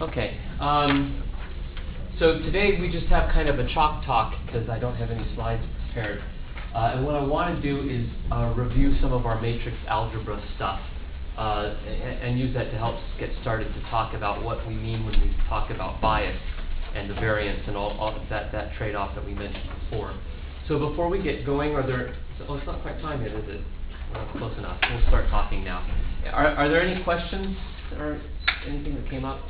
Okay. Um, so today we just have kind of a chalk talk because I don't have any slides prepared. Uh, and what I want to do is uh, review some of our matrix algebra stuff uh, and, and, use that to help get started to talk about what we mean when we talk about bias and the variance and all, all that, that trade-off that we mentioned before. So before we get going, are there, oh, it's not quite time yet, is it? Well, close enough. We'll start talking now. Are, are there any questions or anything that came up?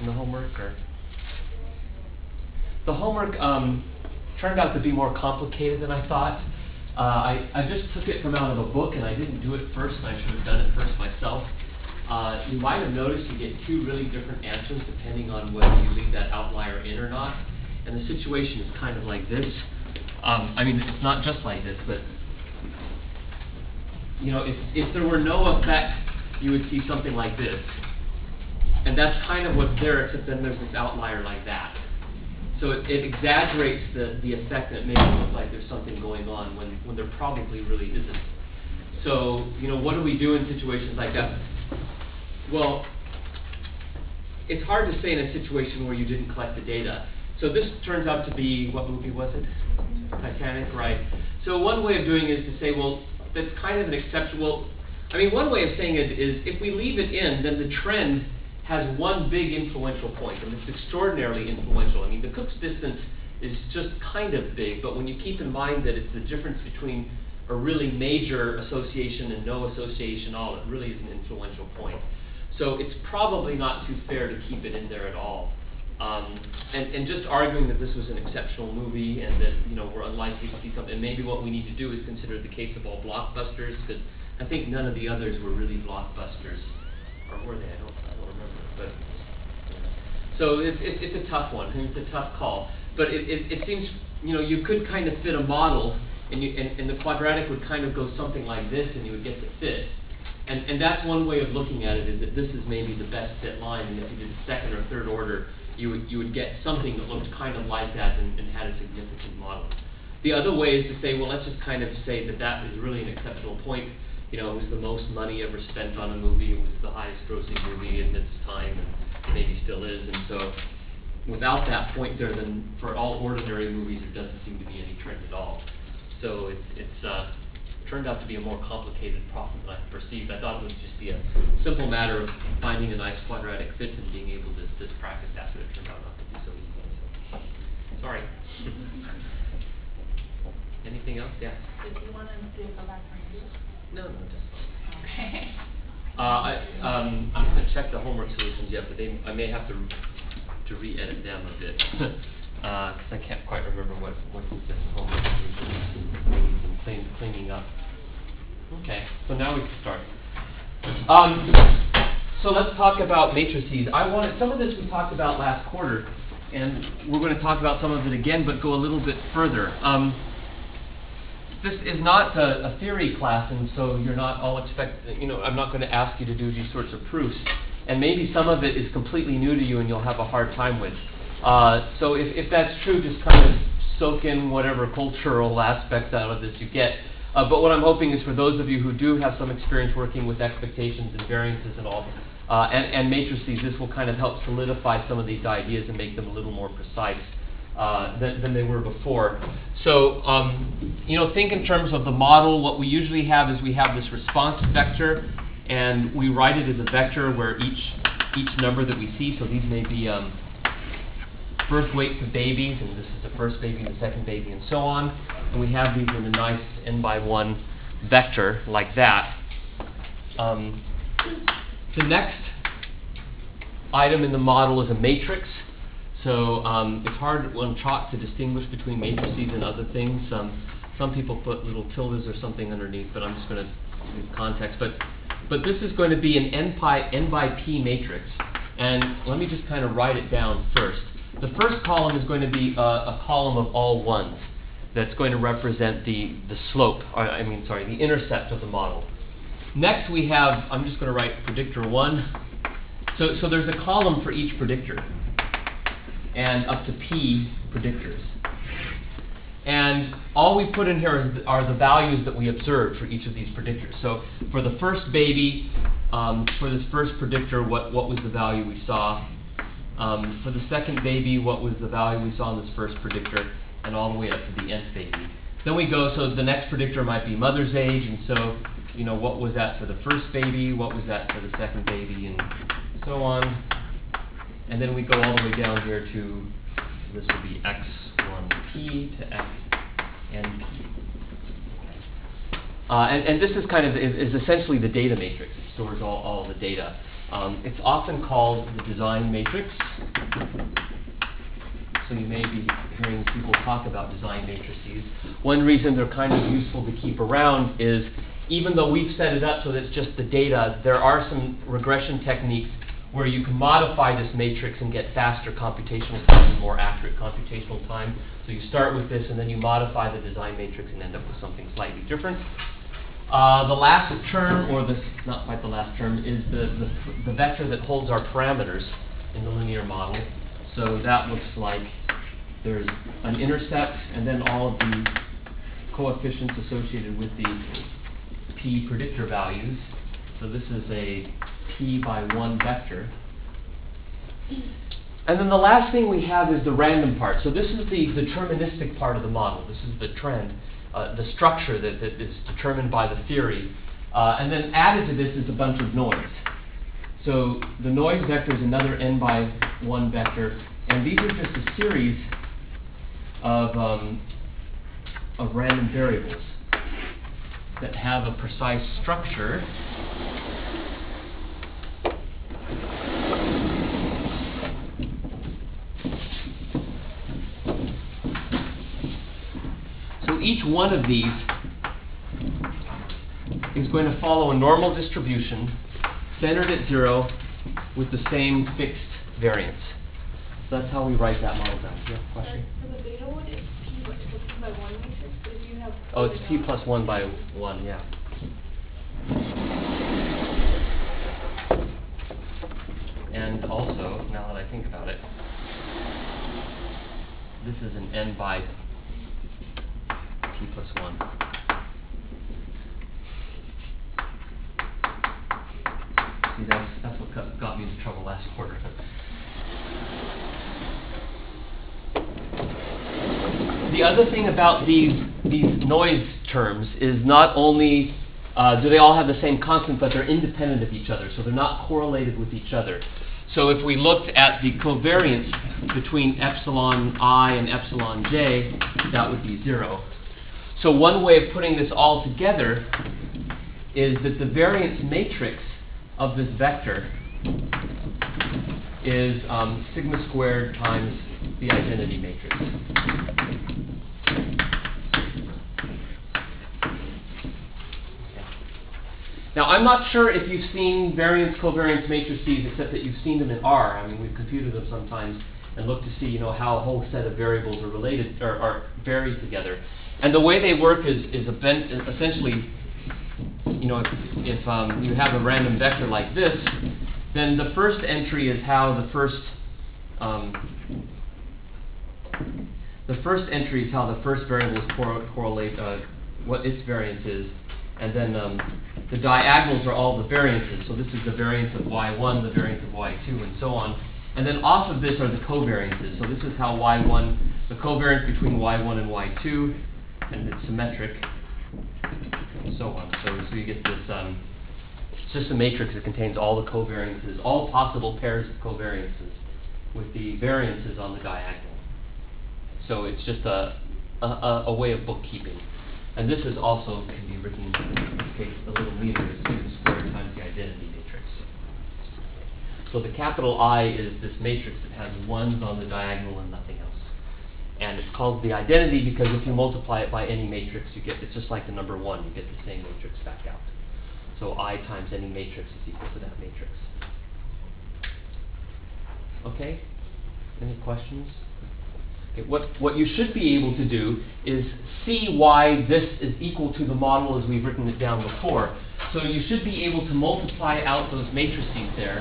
In the homework or? The homework um, turned out to be more complicated than I thought. Uh, I, I just took it from out of a book and I didn't do it first and I should have done it first myself. Uh, you might have noticed you get two really different answers depending on whether you leave that outlier in or not. And the situation is kind of like this. Um, I mean, it's not just like this, but you know, if, if there were no effect, you would see something like this. And that's kind of what's there, except then there's this outlier like that. So it, it exaggerates the, the effect it makes it look like there's something going on when, when there probably really isn't. So, you know, what do we do in situations like that? Well, it's hard to say in a situation where you didn't collect the data. So this turns out to be, what movie was it? Titanic, right. So one way of doing is to say, well, that's kind of an exceptional, I mean, one way of saying it is if we leave it in, then the trend has one big influential point, and it's extraordinarily influential. I mean, the Cook's distance is just kind of big, but when you keep in mind that it's the difference between a really major association and no association at all, it really is an influential point. So it's probably not too fair to keep it in there at all. Um, and, and just arguing that this was an exceptional movie and that you know we're unlikely to see something, and maybe what we need to do is consider the case of all blockbusters, because I think none of the others were really blockbusters. Or were they? I don't but so it's, it's, it's a tough one, it's a tough call. But it, it, it seems, you know, you could kind of fit a model, and, you, and, and the quadratic would kind of go something like this, and you would get the fit. And, and that's one way of looking at it, is that this is maybe the best fit line, and if you did second or third order, you would, you would get something that looked kind of like that and, and had a significant model. The other way is to say, well, let's just kind of say that that is really an exceptional point you know, it was the most money ever spent on a movie. It was the highest grossing movie in its time, and maybe still is. And so, without that point there, then for all ordinary movies, there doesn't seem to be any trend at all. So it's it's uh, turned out to be a more complicated problem than I perceived. I thought it would just be a simple matter of finding a nice quadratic fit and being able to, to practice that, but it turned out not to be so easy. So, sorry. Anything else? Yes. Did you want to do go back no, no, just. Okay. Uh, I, um, I haven't checked the homework solutions yet, but they, I may have to, to re-edit them a bit. Because uh, I can't quite remember what, what the homework solutions needs some clean, cleaning up. Okay, so now we can start. Um, so let's talk about matrices. I wanted, some of this we talked about last quarter, and we're going to talk about some of it again, but go a little bit further. Um, this is not a, a, theory class, and so you're not all expect. You know, I'm not going to ask you to do these sorts of proofs, and maybe some of it is completely new to you, and you'll have a hard time with. Uh, so if, if that's true, just kind of soak in whatever cultural aspects out of this you get. Uh, but what I'm hoping is for those of you who do have some experience working with expectations and variances and all, uh, and, and matrices, this will kind of help solidify some of these ideas and make them a little more precise. Uh, than, than, they were before. So, um, you know, think in terms of the model. What we usually have is we have this response vector, and we write it as a vector where each each number that we see. So these may be um, birth weights of babies, and this is the first baby, the second baby, and so on. And we have these in a nice n by one vector like that. Um, the next item in the model is a matrix. So um, it's hard on chalk to distinguish between matrices and other things. Um, some people put little tildes or something underneath, but I'm just going to give context. But, but this is going to be an n, pi, n by p matrix. And let me just kind of write it down first. The first column is going to be a, a column of all ones that's going to represent the, the slope, or, I mean, sorry, the intercept of the model. Next we have, I'm just going to write predictor 1. So, so there's a column for each predictor and up to p predictors. And all we put in here is, are the values that we observed for each of these predictors. So for the first baby, um, for this first predictor, what, what was the value we saw? Um, for the second baby, what was the value we saw in this first predictor, and all the way up to the nth baby. Then we go, so the next predictor might be mother's age, and so, you know, what was that for the first baby, what was that for the second baby, and so on. And then we go all the way down here to, this would be x1p to xnp. Uh, and, and this is kind of is, is essentially the data matrix. It stores all, all the data. Um, it's often called the design matrix. So you may be hearing people talk about design matrices. One reason they're kind of useful to keep around is even though we've set it up so that it's just the data, there are some regression techniques where you can modify this matrix and get faster computational time and more accurate computational time. So you start with this and then you modify the design matrix and end up with something slightly different. Uh, the last term, or the, not quite the last term, is the, the, the vector that holds our parameters in the linear model. So that looks like there's an intercept and then all of the coefficients associated with the p predictor values. So this is a p by 1 vector. And then the last thing we have is the random part. So this is the deterministic part of the model. This is the trend, uh, the structure that, that is determined by the theory. Uh, and then added to this is a bunch of noise. So the noise vector is another n by 1 vector. And these are just a series of, um, of random variables that have a precise structure. So each one of these is going to follow a normal distribution centered at zero with the same fixed variance. So that's how we write that model down. Do you have a question? Uh, For the beta one, it's p, by- it's a p by one matrix, but if you have. Oh, it's p plus one by one, yeah. And also, now that I think about it, this is an n by plus one. See, that's, that's what got, got me into trouble last quarter. The other thing about these, these noise terms is not only uh, do they all have the same constant, but they're independent of each other, so they're not correlated with each other. So if we looked at the covariance between epsilon i and epsilon j, that would be zero. So one way of putting this all together is that the variance matrix of this vector is um, sigma squared times the identity matrix. Now, I'm not sure if you've seen variance covariance matrices, except that you've seen them in R. I mean, we've computed them sometimes and looked to see, you know, how a whole set of variables are related or are varied together. And the way they work is is essentially, you know, if, if um, you have a random vector like this, then the first entry is how the first um, the first entry is how the first variables cor- correlate uh, what its variance is, and then um, the diagonals are all the variances. So this is the variance of y1, the variance of y2, and so on. And then off of this are the covariances. So this is how y1, the covariance between y1 and y2, and it's symmetric, and so on. So, so you get this, um, a matrix that contains all the covariances, all possible pairs of covariances, with the variances on the diagonal. So it's just a, a, a, way of bookkeeping. And this is also can be written, in this case, a little neater, as sigma squared times the identity matrix. So the capital I is this matrix that has ones on the diagonal and nothing else. And it's called the identity because if you multiply it by any matrix, you get, it's just like the number one, you get the same matrix back out. So I times any matrix is equal to that matrix. Okay? Any questions? Okay, what, what you should be able to do is see why this is equal to the model as we've written it down before. So you should be able to multiply out those matrices there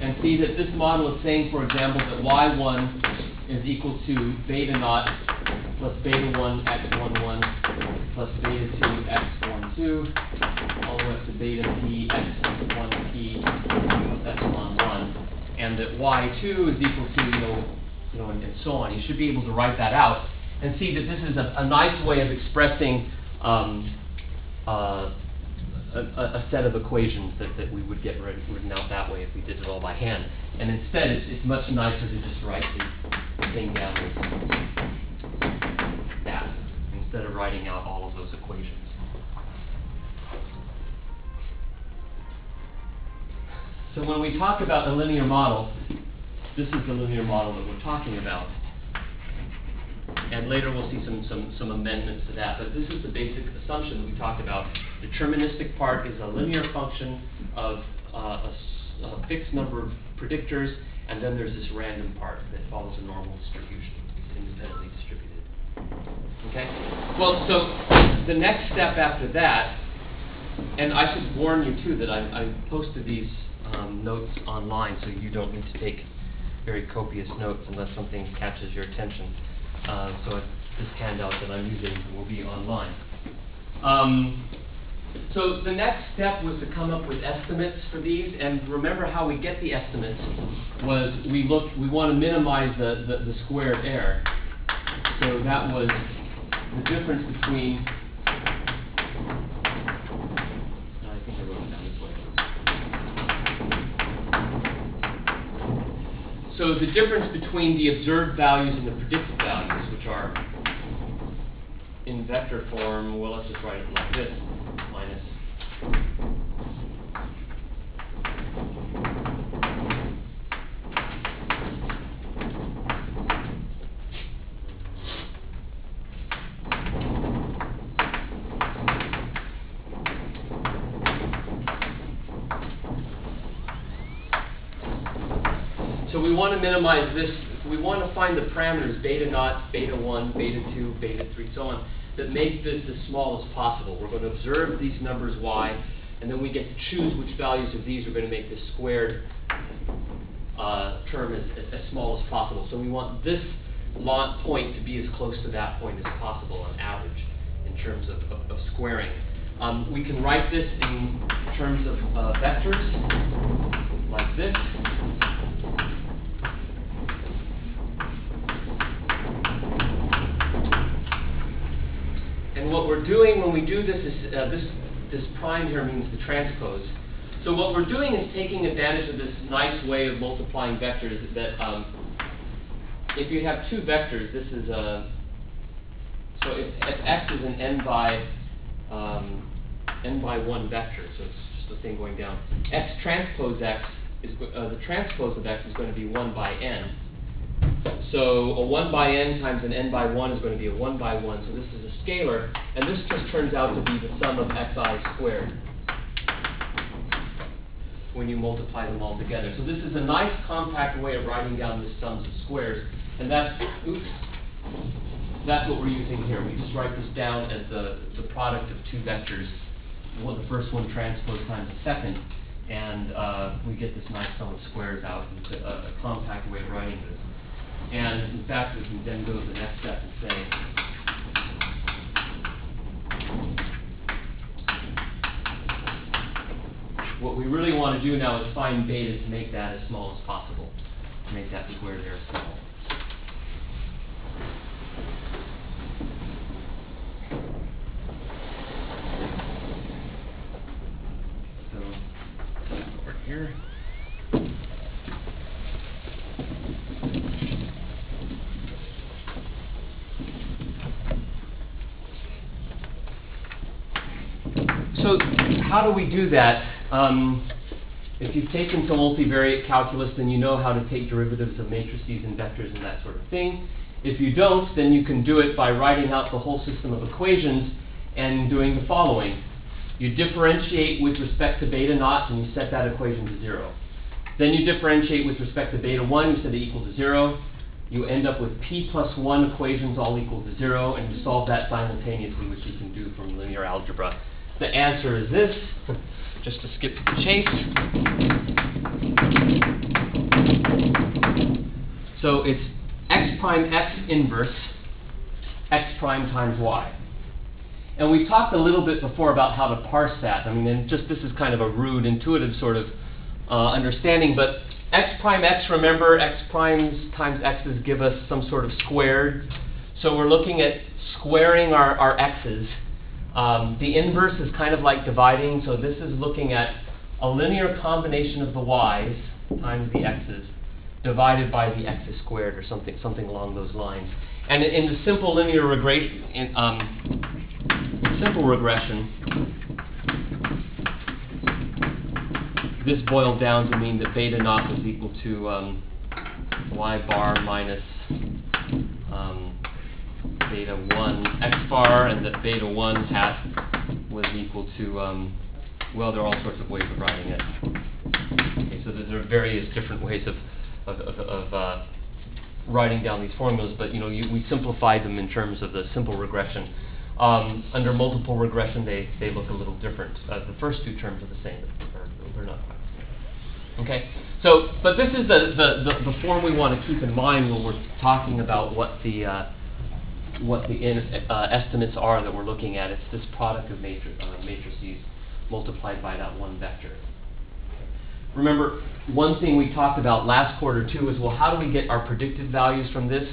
and see that this model is saying, for example, that y1 is equal to beta naught plus beta 1 x11 plus beta 2 x12 all the way up to beta p x1p plus epsilon 1. and that y2 is equal to, you know, you know, and, and so on. You should be able to write that out and see that this is a, a nice way of expressing um, uh, a, a, set of equations that, that we would get written, written out that way if we did it all by hand. And instead, it's, it's much nicer to just write the thing down as that, instead of writing out all of those equations. So when we talk about a linear model, this is the linear model that we're talking about. And later we'll see some, some, some amendments to that, but this is the basic assumption that we talked about. The deterministic part is a linear function of uh, a, a fixed number of predictors, and then there's this random part that follows a normal distribution, it's independently distributed. Okay? Well, so the next step after that, and I should warn you too that I, I posted these um, notes online, so you don't need to take very copious notes unless something catches your attention. Uh, so this handout that I'm using will be online. Um, so the next step was to come up with estimates for these, and remember how we get the estimates was we look, we want to minimize the, the, the squared error. So that was the difference between. So the difference between the observed values and the predicted values, which are in vector form, well, let's just write it like this, So we want to minimize this, we want to find the parameters beta naught, beta one, beta two, beta three, so on, that make this as small as possible. We're going to observe these numbers y, and then we get to choose which values of these are going to make this squared uh, term as, as, small as possible. So we want this point to be as close to that point as possible on average in terms of, of, of squaring. Um, we can write this in terms of uh, vectors like this. And what we're doing when we do this is, uh, this, this prime here means the transpose. So what we're doing is taking advantage of this nice way of multiplying vectors that, um, if you have two vectors, this is a, so if, if x is an n by, um, n by one vector, so it's just a thing going down, x transpose x is, uh, the transpose of x is going to be one by n. So a one by n times an n by one is going to be a one by one, so this is a scalar, and this just turns out to be the sum of xi squared when you multiply them all together. So this is a nice compact way of writing down the sums of squares, and that's, oops, that's what we're using here. We just write this down as the, the product of two vectors, well, the first one transpose times the second, and uh, we get this nice sum of squares out. It's a, a compact way of writing this. And in fact, we can then go to the next step and say, what we really want to do now is find beta to make that as small as possible, to make that squared error small. So, over here. So how do we do that? Um, if you've taken some multivariate calculus, then you know how to take derivatives of matrices and vectors and that sort of thing. If you don't, then you can do it by writing out the whole system of equations and doing the following. You differentiate with respect to beta naught and you set that equation to zero. Then you differentiate with respect to beta 1, you set it equal to 0. You end up with p plus 1 equations all equal to 0, and you solve that simultaneously, which you can do from linear algebra. The answer is this, just to skip to the chase. So it's x prime x inverse x prime times y. And we talked a little bit before about how to parse that. I mean, and just this is kind of a rude, intuitive sort of uh, understanding, but x prime x, remember x primes times x's give us some sort of squared. So we're looking at squaring our, our x's. Um, the inverse is kind of like dividing, so this is looking at a linear combination of the y's times the x's divided by the x squared or something, something along those lines. And in the simple linear regression, um, simple regression, this boiled down to mean that beta naught was equal to um, y bar minus um, beta 1 x bar, and that beta 1 hat was equal to, um, well, there are all sorts of ways of writing it. Okay, so there are various different ways of, of, of, of uh, writing down these formulas, but you know, you, we simplified them in terms of the simple regression. Um, under multiple regression, they, they look a little different. Uh, the first two terms are the same, but they're, they're not quite the same. Okay, so, but this is the, the, the, the form we want to keep in mind when we're talking about what the, uh, what the in, uh, estimates are that we're looking at. It's this product of matri uh, matrices multiplied by that one vector. Remember, one thing we talked about last quarter too is, well, how do we get our predicted values from this?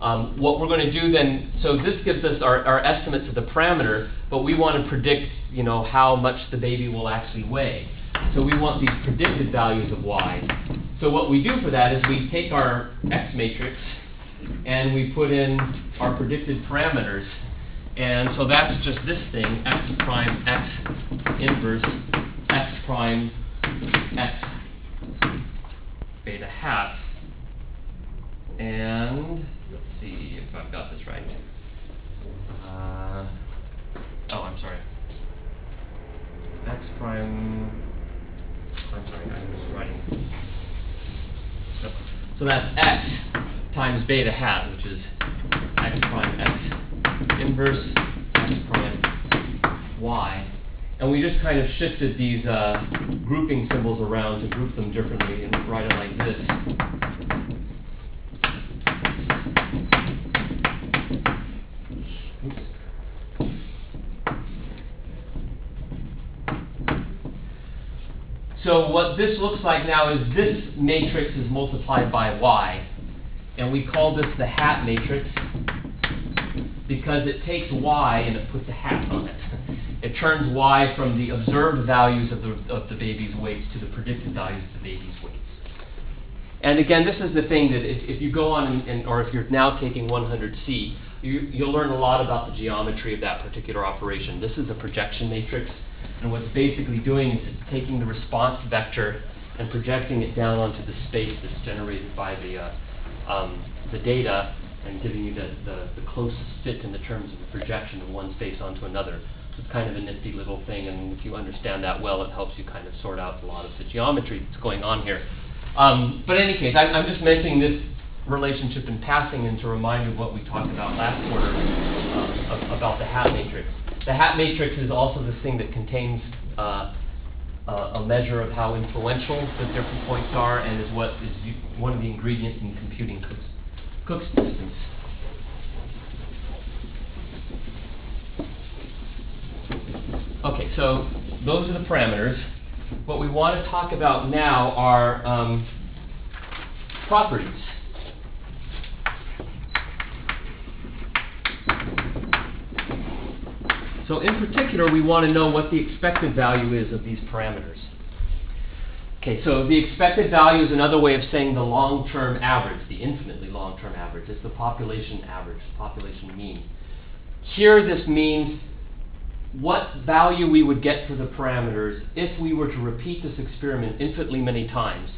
Um, what we're going to do then, so this gives us our, our estimates of the parameter, but we want to predict, you know, how much the baby will actually weigh. So we want these predicted values of y. So what we do for that is we take our x matrix and we put in our predicted parameters. And so that's just this thing, x prime x inverse x prime x beta hat. And let's see if I've got this right. Uh, oh, I'm sorry. x prime, I'm sorry, I'm just writing. So, so that's x times beta hat, which is x prime x inverse x prime y. And we just kind of shifted these uh, grouping symbols around to group them differently and write it like this. So what this looks like now is this matrix is multiplied by y. And we call this the hat matrix because it takes y and it puts a hat on it. It turns y from the observed values of the, of the baby's weights to the predicted values of the baby's weights. And again, this is the thing that if, if you go on, and, and, or if you're now taking 100C, you, you'll learn a lot about the geometry of that particular operation. This is a projection matrix, and what's basically doing is it's taking the response vector and projecting it down onto the space that's generated by the, uh, um, the data and giving you the, the, the, closest fit in the terms of the projection of one space onto another. So it's kind of a nifty little thing, and if you understand that well, it helps you kind of sort out a lot of the geometry that's going on here. Um, but in any case, I, I'm just mentioning this relationship in passing and to remind you of what we talked about last quarter uh, about the hat matrix. The hat matrix is also this thing that contains uh, uh, a measure of how influential the different points are and is what is one of the ingredients in computing Cook's, Cook's distance. Okay, so those are the parameters. What we want to talk about now are um, properties. So in particular, we want to know what the expected value is of these parameters. Okay, so the expected value is another way of saying the long-term average, the infinitely long-term average. It's the population average, population mean. Here, this means what value we would get for the parameters if we were to repeat this experiment infinitely many times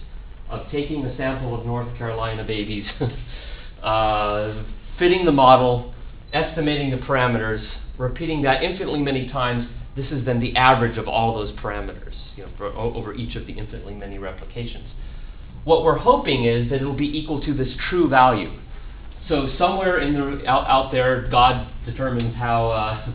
of taking a sample of North Carolina babies, uh, fitting the model, estimating the parameters, repeating that infinitely many times. This is then the average of all those parameters you know, for, over each of the infinitely many replications. What we're hoping is that it'll be equal to this true value. So somewhere in the out, out there, God determines how uh,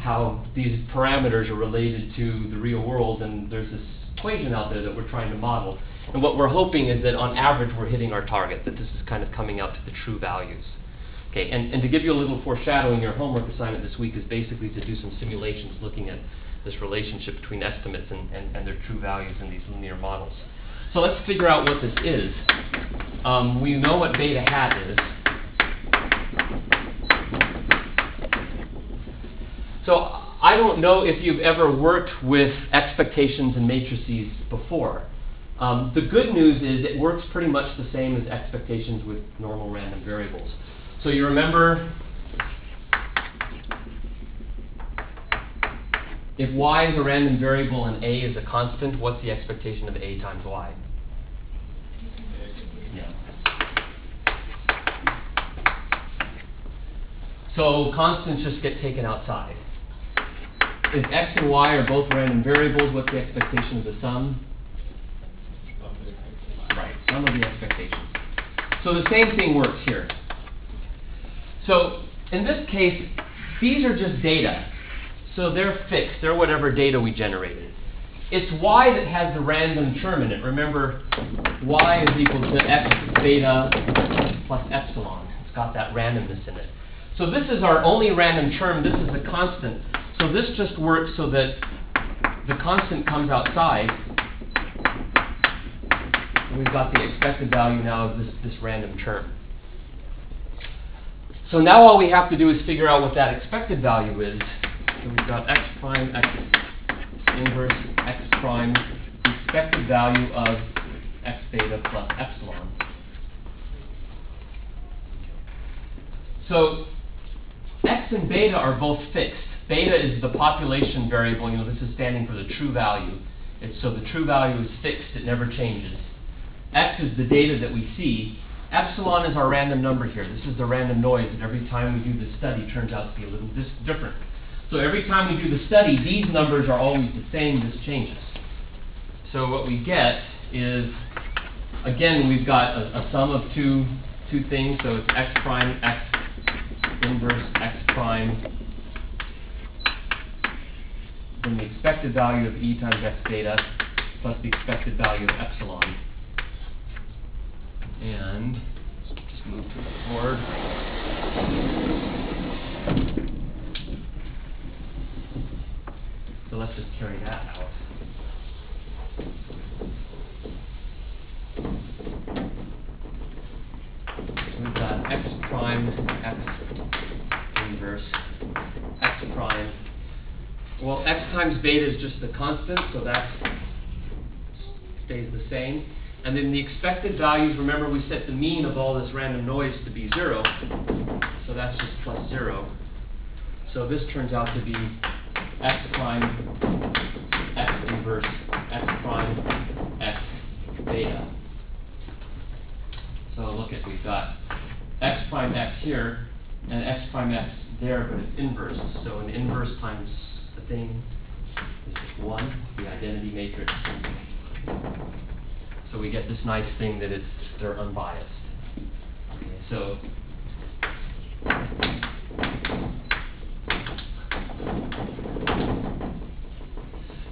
how these parameters are related to the real world, and there's this equation out there that we're trying to model. And what we're hoping is that on average we're hitting our target, that this is kind of coming out to the true values. Okay, and, and to give you a little foreshadowing, your homework assignment this week is basically to do some simulations looking at this relationship between estimates and, and, and their true values in these linear models. So let's figure out what this is. Um, we know what beta hat is. So I don't know if you've ever worked with expectations and matrices before. Um, the good news is it works pretty much the same as expectations with normal random variables. So you remember if y is a random variable and a is a constant, what's the expectation of a times y? So constants just get taken outside. If x and y are both random variables, what's the expectation of the sum? Right, sum of the expectations. So the same thing works here. So in this case, these are just data. So they're fixed, they're whatever data we generated. It's y that has the random term in it. Remember, y is equal to x beta plus epsilon. It's got that randomness in it. So this is our only random term. This is a constant. So this just works so that the constant comes outside. We've got the expected value now of this, this random term. So now all we have to do is figure out what that expected value is. So we've got x prime, x inverse, x prime, expected value of x beta plus epsilon. So x and beta are both fixed. Beta is the population variable. You know, this is standing for the true value. It's, so the true value is fixed. It never changes. X is the data that we see. Epsilon is our random number here. This is the random noise that every time we do the study turns out to be a little different. So every time we do the study, these numbers are always the same. This changes. So what we get is, again, we've got a, a sum of two, two things. So it's x prime, x inverse x prime then the expected value of e times x beta plus the expected value of epsilon. And just move to the board. So let's just carry that out. So we've got x prime, x inverse, x prime. Well, x times beta is just a constant, so that stays the same. And then the expected values, remember we set the mean of all this random noise to be zero, so that's just plus zero. So this turns out to be x prime, x inverse, x prime, x beta. So look at, we've got x prime x here, and x prime x there, but it's inverse. So an inverse times a thing is just one, the identity matrix. So we get this nice thing that it's they're unbiased. Okay, so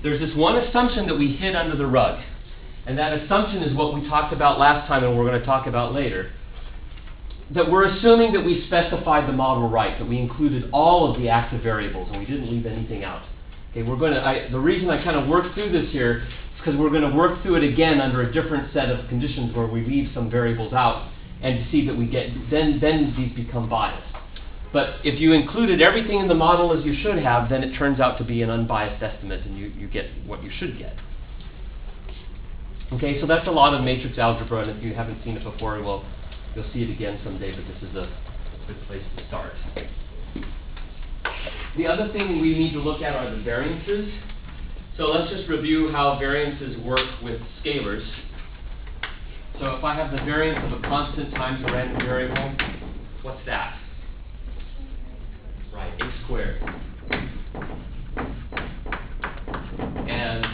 there's this one assumption that we hid under the rug. And that assumption is what we talked about last time and we're going to talk about later. That we're assuming that we specified the model right, that we included all of the active variables and we didn't leave anything out. Okay, we're going to, the reason I kind of work through this here is because we're going to work through it again under a different set of conditions where we leave some variables out and see that we get, then, then these become biased. But if you included everything in the model as you should have, then it turns out to be an unbiased estimate and you, you get what you should get. Okay, so that's a lot of matrix algebra, and if you haven't seen it before, well, you'll see it again someday, but this is a good place to start. The other thing we need to look at are the variances. So let's just review how variances work with scalars. So if I have the variance of a constant times a random variable, what's that? Right, a squared. And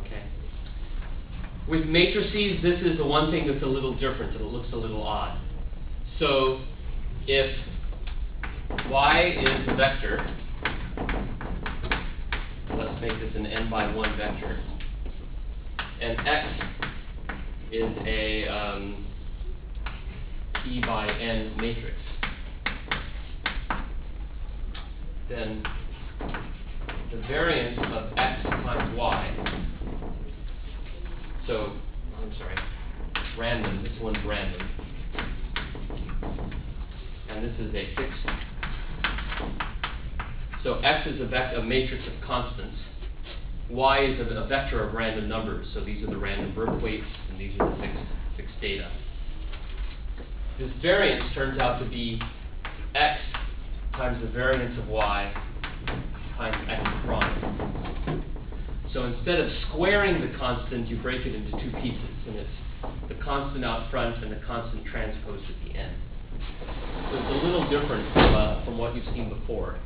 Okay. With matrices, this is the one thing that's a little different, and it looks a little odd. So if y is a vector, let's make this an n by 1 vector. and x is a um, by n matrix, then the variance of x times y. So, random, this one's random. And this is a fixed. So x is a a matrix of constants. Y is a, a vector of random numbers, so these are the random birth weights and these are the fixed, fixed data. This variance turns out to be x times the variance of y times x prime. So instead of squaring the constant, you break it into two pieces, and it's the constant out front and the constant transposed at the end. So it's a little different from, uh, from what you've seen before.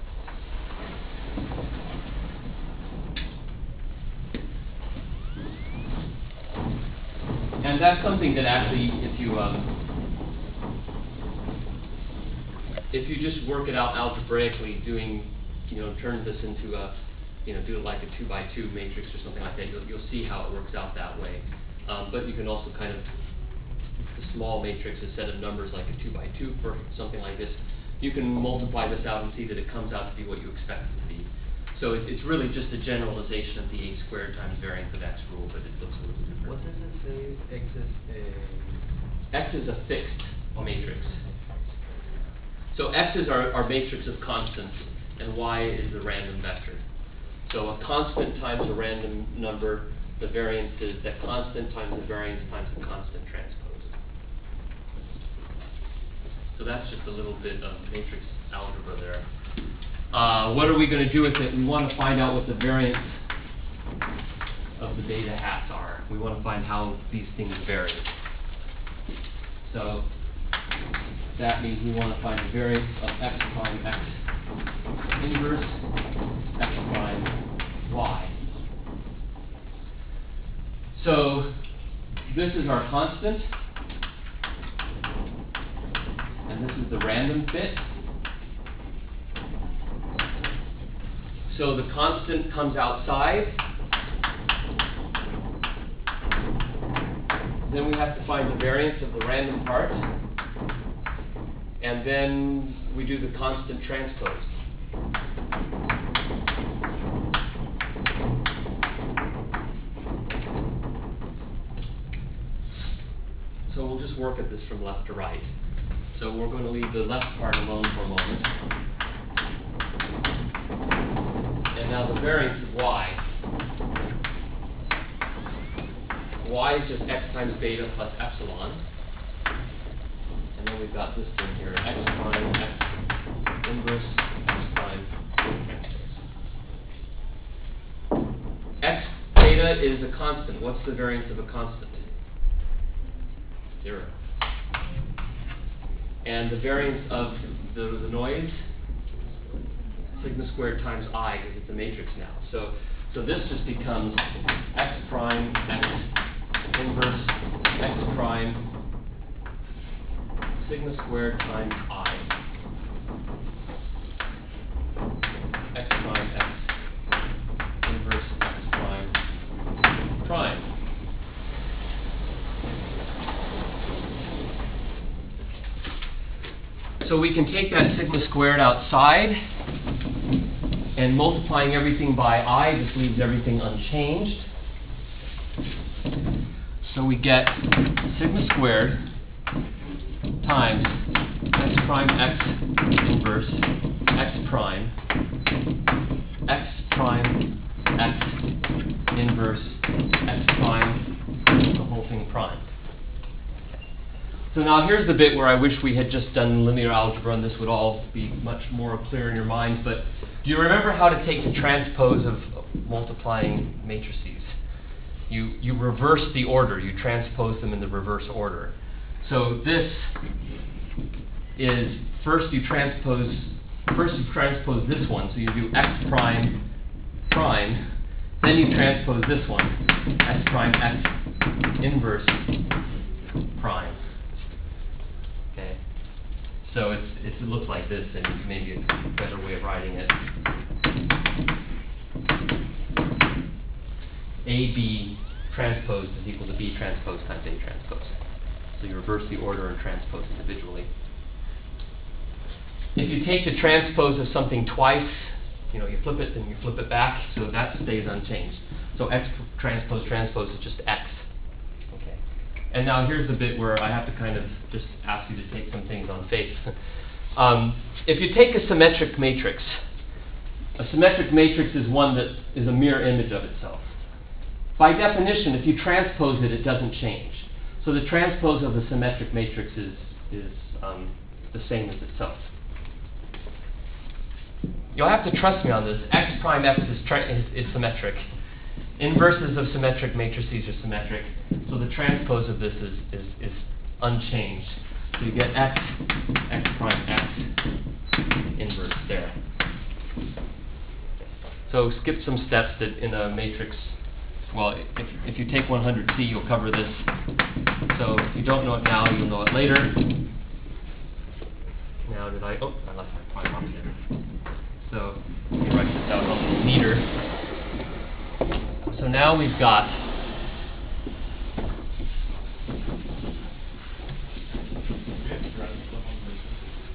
And that's something that actually, if you, um, if you just work it out algebraically, doing, you know, turn this into a, you know, do it like a two by two matrix or something like that, you'll, you'll see how it works out that way. Um, but you can also kind of, the small matrix, a set of numbers like a two by two for something like this, you can multiply this out and see that it comes out to be what you expect it to be. So it's, it's really just a generalization of the a squared times variance of x rule, but it looks a little different. What does it say X is a? X is a fixed matrix. So X is our, our matrix of constants, and Y is the random vector. So a constant times a random number, the variance is that constant times the variance times the constant transpose. So that's just a little bit of matrix algebra there. Uh, what are we gonna do with it? We wanna find out what the variance of the beta hats are. We want to find how these things vary. So that means we want to find the variance of x prime x inverse x prime y. So this is our constant, and this is the random fit. So the constant comes outside, Then we have to find the variance of the random part. And then we do the constant transposed. Work at this from left to right. So we're going to leave the left part alone for a moment. And now the variance of y. y is just x times beta plus epsilon. And then we've got this thing here, x prime, x inverse, x prime, transpose. x beta is a constant. What's the variance of a constant? Zero. And the variance of the, the noise? Sigma squared times i, because it's a matrix now. So, so this just becomes x prime, x inverse x prime sigma squared times i x prime x inverse x prime prime. So we can take that sigma squared outside and multiplying everything by i just leaves everything unchanged. So we get sigma squared times x prime x inverse x prime x prime x inverse x prime the whole thing prime. So now here's the bit where I wish we had just done linear algebra and this would all be much more clear in your minds, but do you remember how to take the transpose of multiplying matrices? You, you reverse the order, you transpose them in the reverse order. So this is first you transpose first you transpose this one, so you do x prime prime, then you transpose this one, x prime x inverse prime. So it's, it's it looks like this, and maybe a better way of writing it. AB transpose is equal to B transpose times A transpose. So you reverse the order and transpose individually. If you take the transpose of something twice, you know, you flip it, then you flip it back, so that stays unchanged. So x transpose transpose is just x. And now here's the bit where I have to kind of just ask you to take some things on faith. um, if you take a symmetric matrix, a symmetric matrix is one that is a mirror image of itself. By definition, if you transpose it, it doesn't change. So the transpose of the symmetric matrix is, is um, the same as itself. You'll have to trust me on this. X prime x is, is, is symmetric. Inverses of symmetric matrices are symmetric. So the transpose of this is, is, is unchanged. So you get x, x prime x inverse there. So skip some steps that in a matrix, well, if, if you take 100C, you'll cover this. So if you don't know it now, you'll know it later. Now did I, oh, I left my prime off. So let me write this out a little neater. So now we've got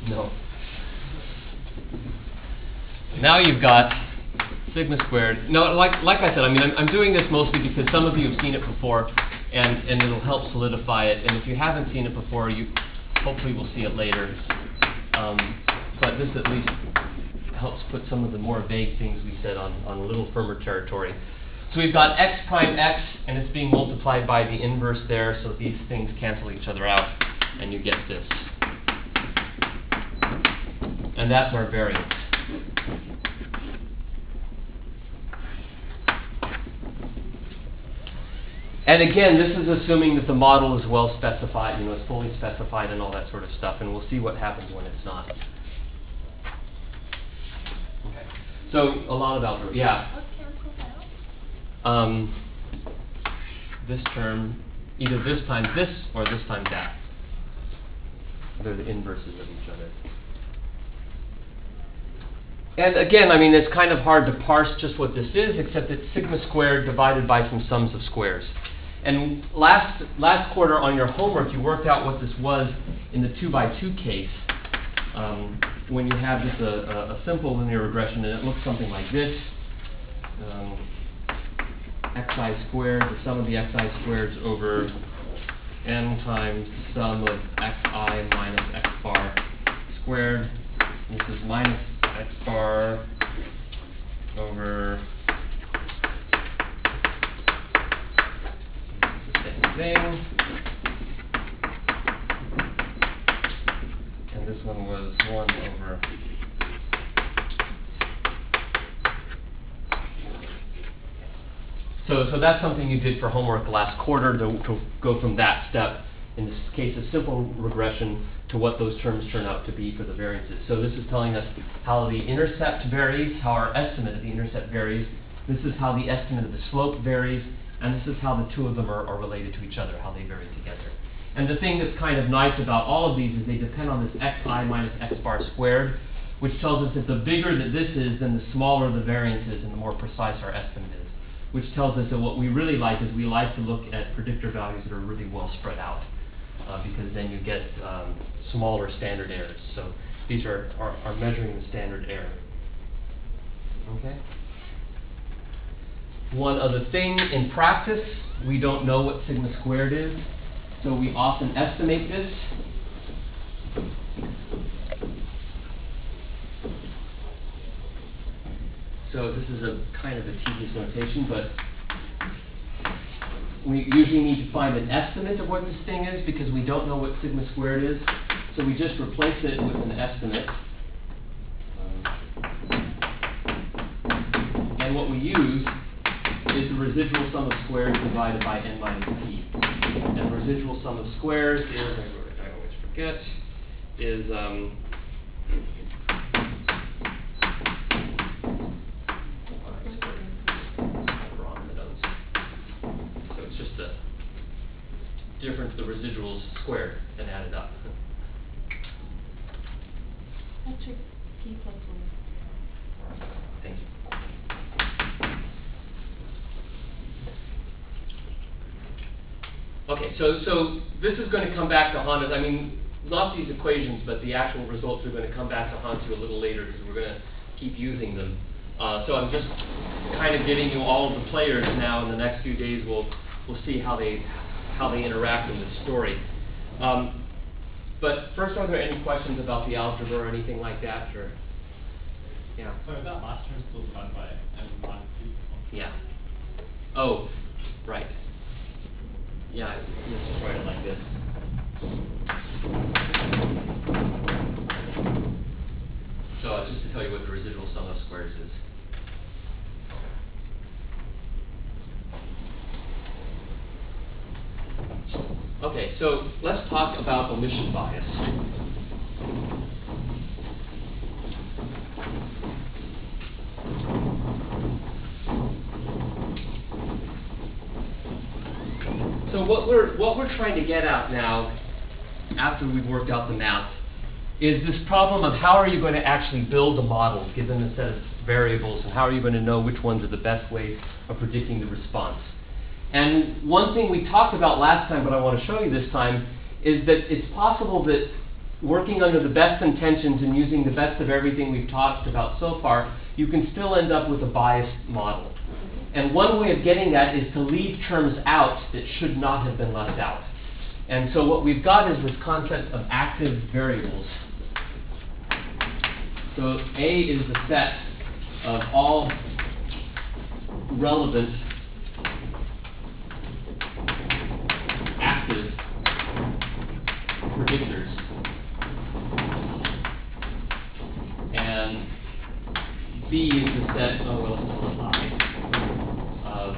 no. Now you've got sigma squared. No, like like I said, I mean I'm, I'm doing this mostly because some of you have seen it before, and and it'll help solidify it. And if you haven't seen it before, you hopefully will see it later. Um, but this at least helps put some of the more vague things we said on, on a little firmer territory. So we've got x prime x, and it's being multiplied by the inverse there, so these things cancel each other out, and you get this. And that's our variance. And again, this is assuming that the model is well specified, you know, it's fully specified and all that sort of stuff, and we'll see what happens when it's not. Okay. So a lot of algebra, yeah. Um, this term, either this times this or this times that. They're the inverses of each other. And again, I mean, it's kind of hard to parse just what this is, except it's sigma squared divided by some sums of squares. And last, last quarter on your homework, you worked out what this was in the 2 by 2 case, um, when you have just a, a, a simple linear regression, and it looks something like this. Um, xi squared, the sum of the xi squareds over n times sum of xi minus x bar squared. This is minus x bar over. The same thing. And this one was 1 over So, so that's something you did for homework last quarter to, to go from that step, in this case of simple regression, to what those terms turn out to be for the variances. So this is telling us how the intercept varies, how our estimate of the intercept varies. This is how the estimate of the slope varies, and this is how the two of them are, are related to each other, how they vary together. And the thing that's kind of nice about all of these is they depend on this xi minus x bar squared, which tells us that the bigger that this is, then the smaller the variance is and the more precise our estimate is which tells us that what we really like is we like to look at predictor values that are really well spread out, uh, because then you get um, smaller standard errors. So these are, are, are measuring the standard error. Okay? One other thing, in practice, we don't know what sigma squared is, so we often estimate this. So this is a kind of a tedious notation, but we usually need to find an estimate of what this thing is because we don't know what sigma squared is. So we just replace it with an estimate. And what we use is the residual sum of squares divided by n minus p. And the residual sum of squares is, I I always forget, is um, So it's just the difference the residuals squared and added up. That's your P plus one. Thank you. Okay, so, so this is gonna come back to haunt us, I mean, not these equations, but the actual results are gonna come back to haunt you a little later, because we're gonna keep using them. Uh, so I'm just kind of giving you all of the players now, in the next few days, we'll, we'll see how they, how they interact in this story. Um, but first, are there any questions about the algebra or anything like that, or? Yeah. So that last term still divided by m minus two? Yeah. Oh, right. Yeah, let's just write it like this. So just to tell you what the residual sum of squares is. Okay, so let's talk about omission bias. So what we're what we're trying to get at now, after we've worked out the math, is this problem of how are you going to actually build a model given a set of variables, and how are you going to know which ones are the best way of predicting the response? And one thing we talked about last time, but I want to show you this time, is that it's possible that working under the best intentions and using the best of everything we've talked about so far, you can still end up with a biased model. And one way of getting that is to leave terms out that should not have been left out. And so what we've got is this concept of active variables. So A is the set of all relevant active predictors. And B is the set, it I, of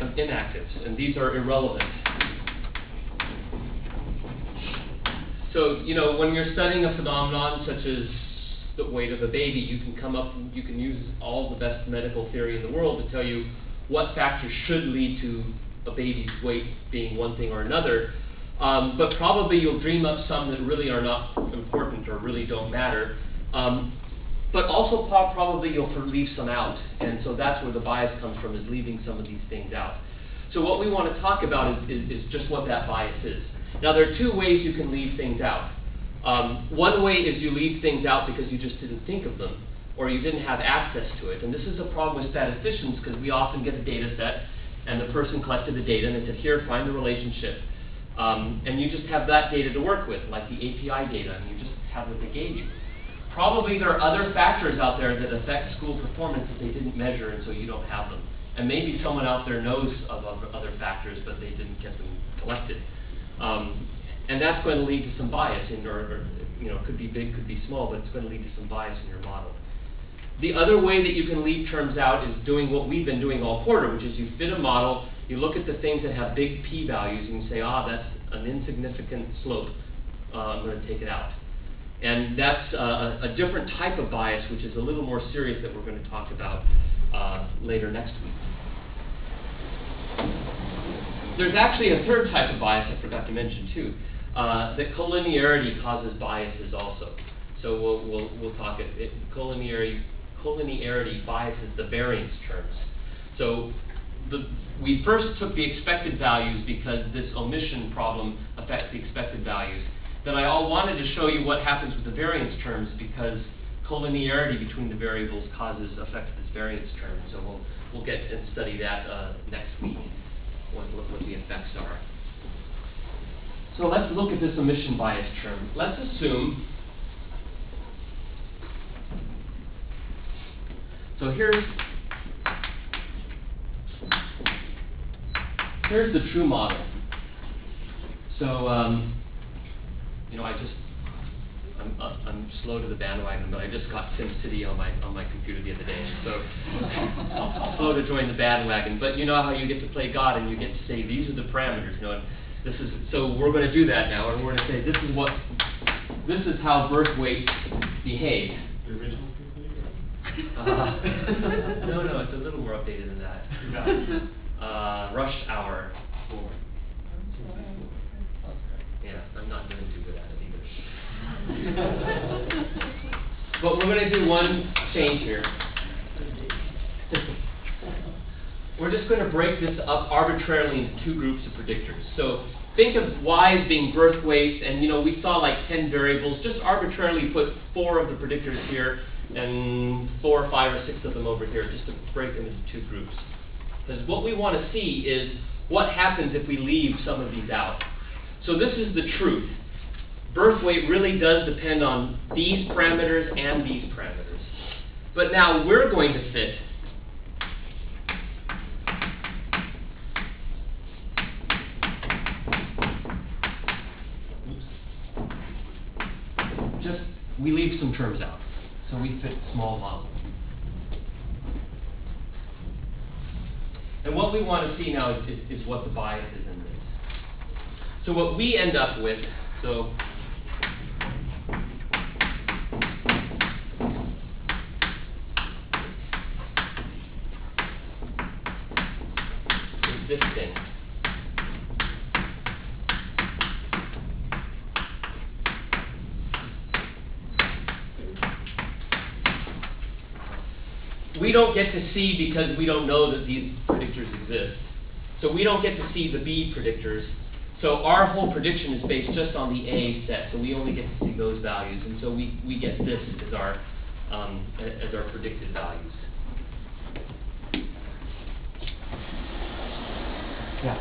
of inactives, and these are irrelevant. So, you know, when you're studying a phenomenon such as the weight of a baby, you can come up, you can use all the best medical theory in the world to tell you what factors should lead to a baby's weight being one thing or another. Um, but probably you'll dream up some that really are not important or really don't matter. Um, but also probably you'll leave some out, and so that's where the bias comes from, is leaving some of these things out. So what we want to talk about is, is, is just what that bias is. Now there are two ways you can leave things out. Um, one way is you leave things out because you just didn't think of them, or you didn't have access to it. And this is a problem with statisticians because we often get a data set, and the person collected the data and they said, here, find the relationship. Um, and you just have that data to work with, like the API data, and you just have what they gave you. Probably there are other factors out there that affect school performance that they didn't measure, and so you don't have them. And maybe someone out there knows of other- factors, but they didn't get them collected. Um, and that's going to lead to some bias in, or, or, you know, could be big, could be small, but it's going to lead to some bias in your model. The other way that you can leave terms out is doing what we've been doing all quarter, which is you fit a model, you look at the things that have big p values, and you say, ah, that's an insignificant slope, uh, I'm going to take it out. And that's uh, a, a different type of bias, which is a little more serious that we're going to talk about uh, later next week. There's actually a third type of bias I forgot to mention too. Uh, that collinearity causes biases also. So we'll, we'll, we'll talk it, it collinearity, collinearity biases the variance terms. So the, we first took the expected values because this omission problem affects the expected values. Then I all wanted to show you what happens with the variance terms because collinearity between the variables causes affects this variance term. So we'll, we'll get and study that uh, next week, what, what, what the effects are. So let's look at this omission bias term. Let's assume, so here's, here's the true model. So, um, you know, I just, I'm, I'm slow to the bandwagon, but I just got SimCity on my, on my computer the other day, so slow to join the bandwagon. But you know how you get to play God and you get to say, these are the parameters, you know, this is, so we're gonna do that now, and we're gonna say, this is what, this is how birth weights behave. The original SimCity? Uh, no, no, it's a little more updated than that. You got it. Uh, rush hour, Four. yeah, I'm not doing too good at it either. But we're gonna do one change here. We're just gonna break this up arbitrarily into two groups of predictors. So think of y as being birth weight, and you know, we saw like ten variables, just arbitrarily put four of the predictors here and four or five or six of them over here, just to break them into two groups. Because what we wanna see is what happens if we leave some of these out. So this is the truth. Birth weight really does depend on these parameters and these parameters. But now we're going to fit Oops. Just, we leave some terms out, so we fit small model. And what we want to see now is, is, is what the bias is in this. So what we end up with, so is this thing. We don't get to see because we don't know that these predictors exist. So we don't get to see the B predictors. So our whole prediction is based just on the A set. So we only get to see those values, and so we, we get this as our um, as our predicted values. Yeah.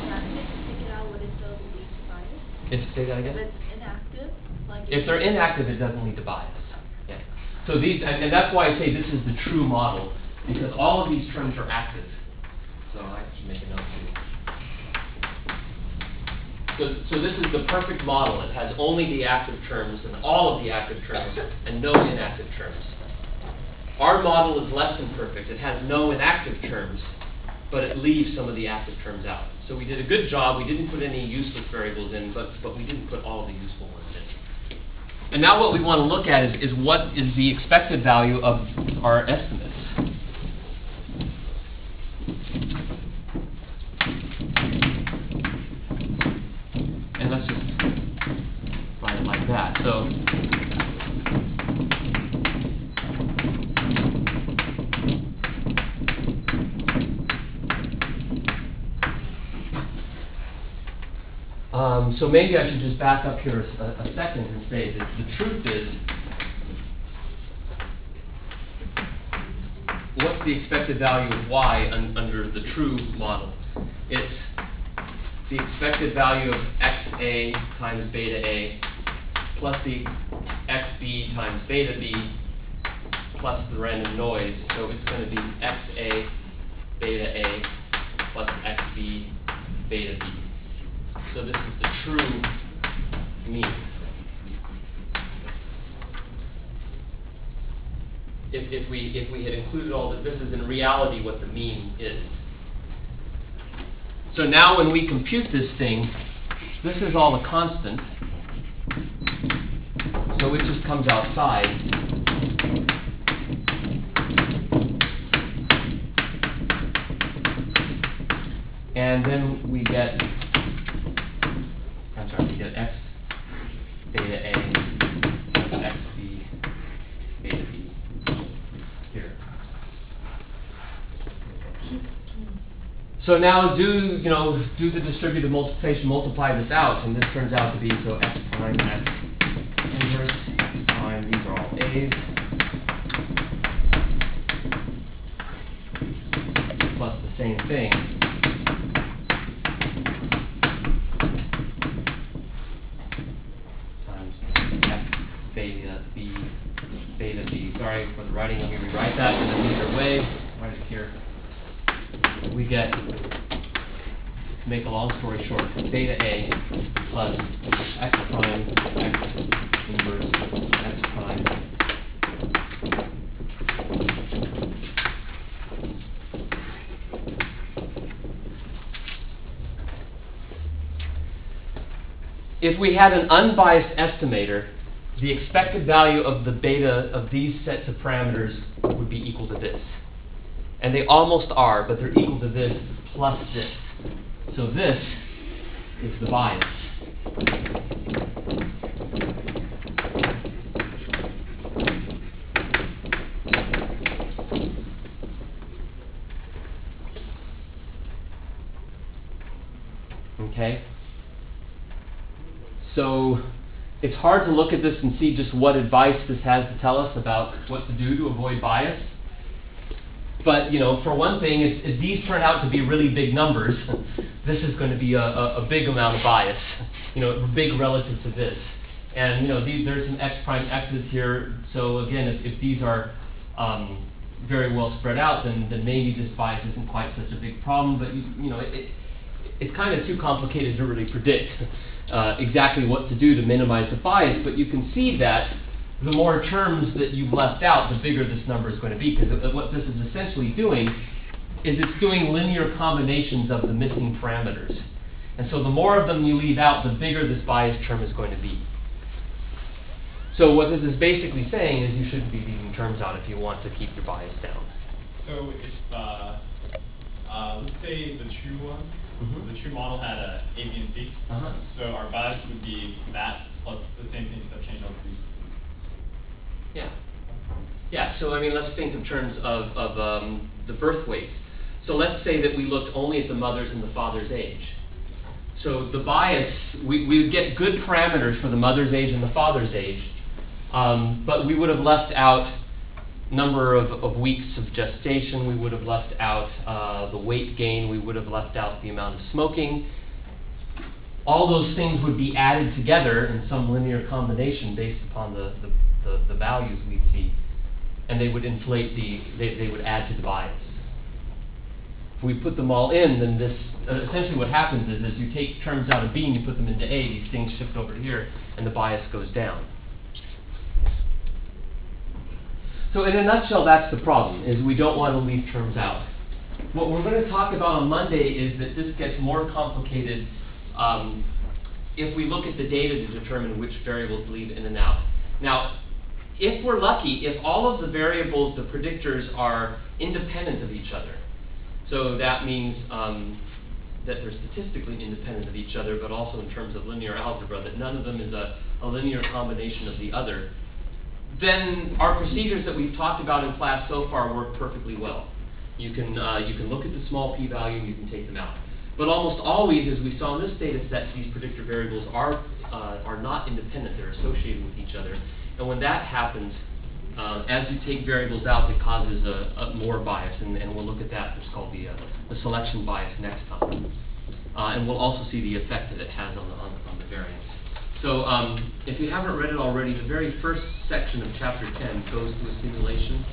Inactive, take it out, what is the least bias? If say that If again. it's inactive, like. If they're inactive, it doesn't lead to bias. So these, and, and that's why I say this is the true model, because all of these terms are active. So I should make a note too. So, so this is the perfect model. It has only the active terms and all of the active terms and no inactive terms. Our model is less than perfect. It has no inactive terms, but it leaves some of the active terms out. So we did a good job. We didn't put any useless variables in, but, but we didn't put all the useful ones in. And now what we want to look at is, is what is the expected value of our estimates. And let's just write it like that. So Um, so maybe I should just back up here a second and say that the truth is, what's the expected value of y un- under the true model? It's the expected value of xa times beta a plus the xb times beta b plus the random noise. So it's going to be xa beta a plus xb beta b. So this is the true mean. If, if we, if we had included all that, this is in reality what the mean is. So now when we compute this thing, this is all a constant. So it just comes outside. And then we get I'm sorry, we get x beta a plus x b beta b here. So now do, you know, do the distributive multiplication, multiply this out, and this turns out to be, so x prime x inverse, x prime, these are all a's. Plus the same thing. times x beta b beta b. Sorry for the writing, let me rewrite that in an easier way. Write it here. We get, to make a long story short, beta a plus x prime x inverse x prime. If we had an unbiased estimator, the expected value of the beta of these sets of parameters would be equal to this. And they almost are, but they're equal to this plus this. So this is the bias. Okay? So it's hard to look at this and see just what advice this has to tell us about what to do to avoid bias. But you know, for one thing, if, if these turn out to be really big numbers, this is going to be a, a, a big amount of bias. You know, big relative to this. And you know, the, there's some x prime x's here. So again, if, if these are um, very well spread out, then, then maybe this bias isn't quite such a big problem. But you, you know, it, it's kind of too complicated to really predict uh, exactly what to do to minimize the bias. But you can see that the more terms that you've left out, the bigger this number is going to be. Because what this is essentially doing is it's doing linear combinations of the missing parameters. And so the more of them you leave out, the bigger this bias term is going to be. So what this is basically saying is you shouldn't be leaving terms out if you want to keep your bias down. So if, uh, uh, let's say the true one, Mhm. the true model had a A, B, and C. Uh-huh. So our bias would be that plus the same thing except change the C's. Yeah. Yeah, so I mean, let's think in terms of, of um, the birth weights. So let's say that we looked only at the mother's and the father's age. So the bias, we, we would get good parameters for the mother's age and the father's age, um, but we would have left out number of, of weeks of gestation, we would have left out uh, the weight gain, we would have left out the amount of smoking. All those things would be added together in some linear combination based upon the, the, the, the values we see, and they would inflate the, they, they would add to the bias. If we put them all in, then this, uh, essentially what happens is, is you take terms out of B and you put them into A, these things shift over to here, and the bias goes down. So in a nutshell, that's the problem, is we don't want to leave terms out. What we're going to talk about on Monday is that this gets more complicated um, if we look at the data to determine which variables leave in and out. Now, if we're lucky, if all of the variables, the predictors, are independent of each other, so that means um, that they're statistically independent of each other, but also in terms of linear algebra, that none of them is a, a linear combination of the other, then our procedures that we've talked about in class so far work perfectly well. You can, uh, you can look at the small p-value and you can take them out. But almost always, as we saw in this data set, these predictor variables are, uh, are not independent, they're associated with each other. And when that happens, uh, as you take variables out, it causes a, a more bias, and, and we'll look at that. It's called the, uh, the selection bias next time. Uh, and we'll also see the effect that it has on the, on on the variance. So um, if you haven't read it already, the very first section of chapter 10 goes to a simulation.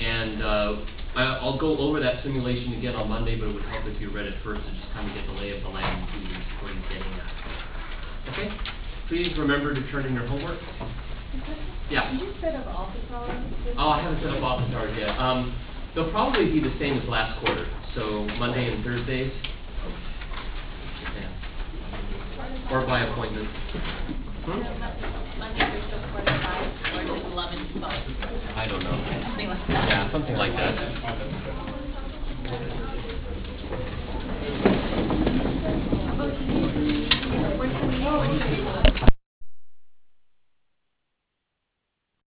And uh, I'll go over that simulation again on Monday, but it would help if you read it first to just kind of get the lay of the land and see what he's getting at. Okay? Please remember to turn in your homework. Yeah. Did you set up office hours? Oh, I haven't set up office hours yet. Um, they'll probably be the same as last quarter, so Monday and Thursdays. Yeah. Or by appointment. Hmm? I don't know. Something like that. Yeah, something like that.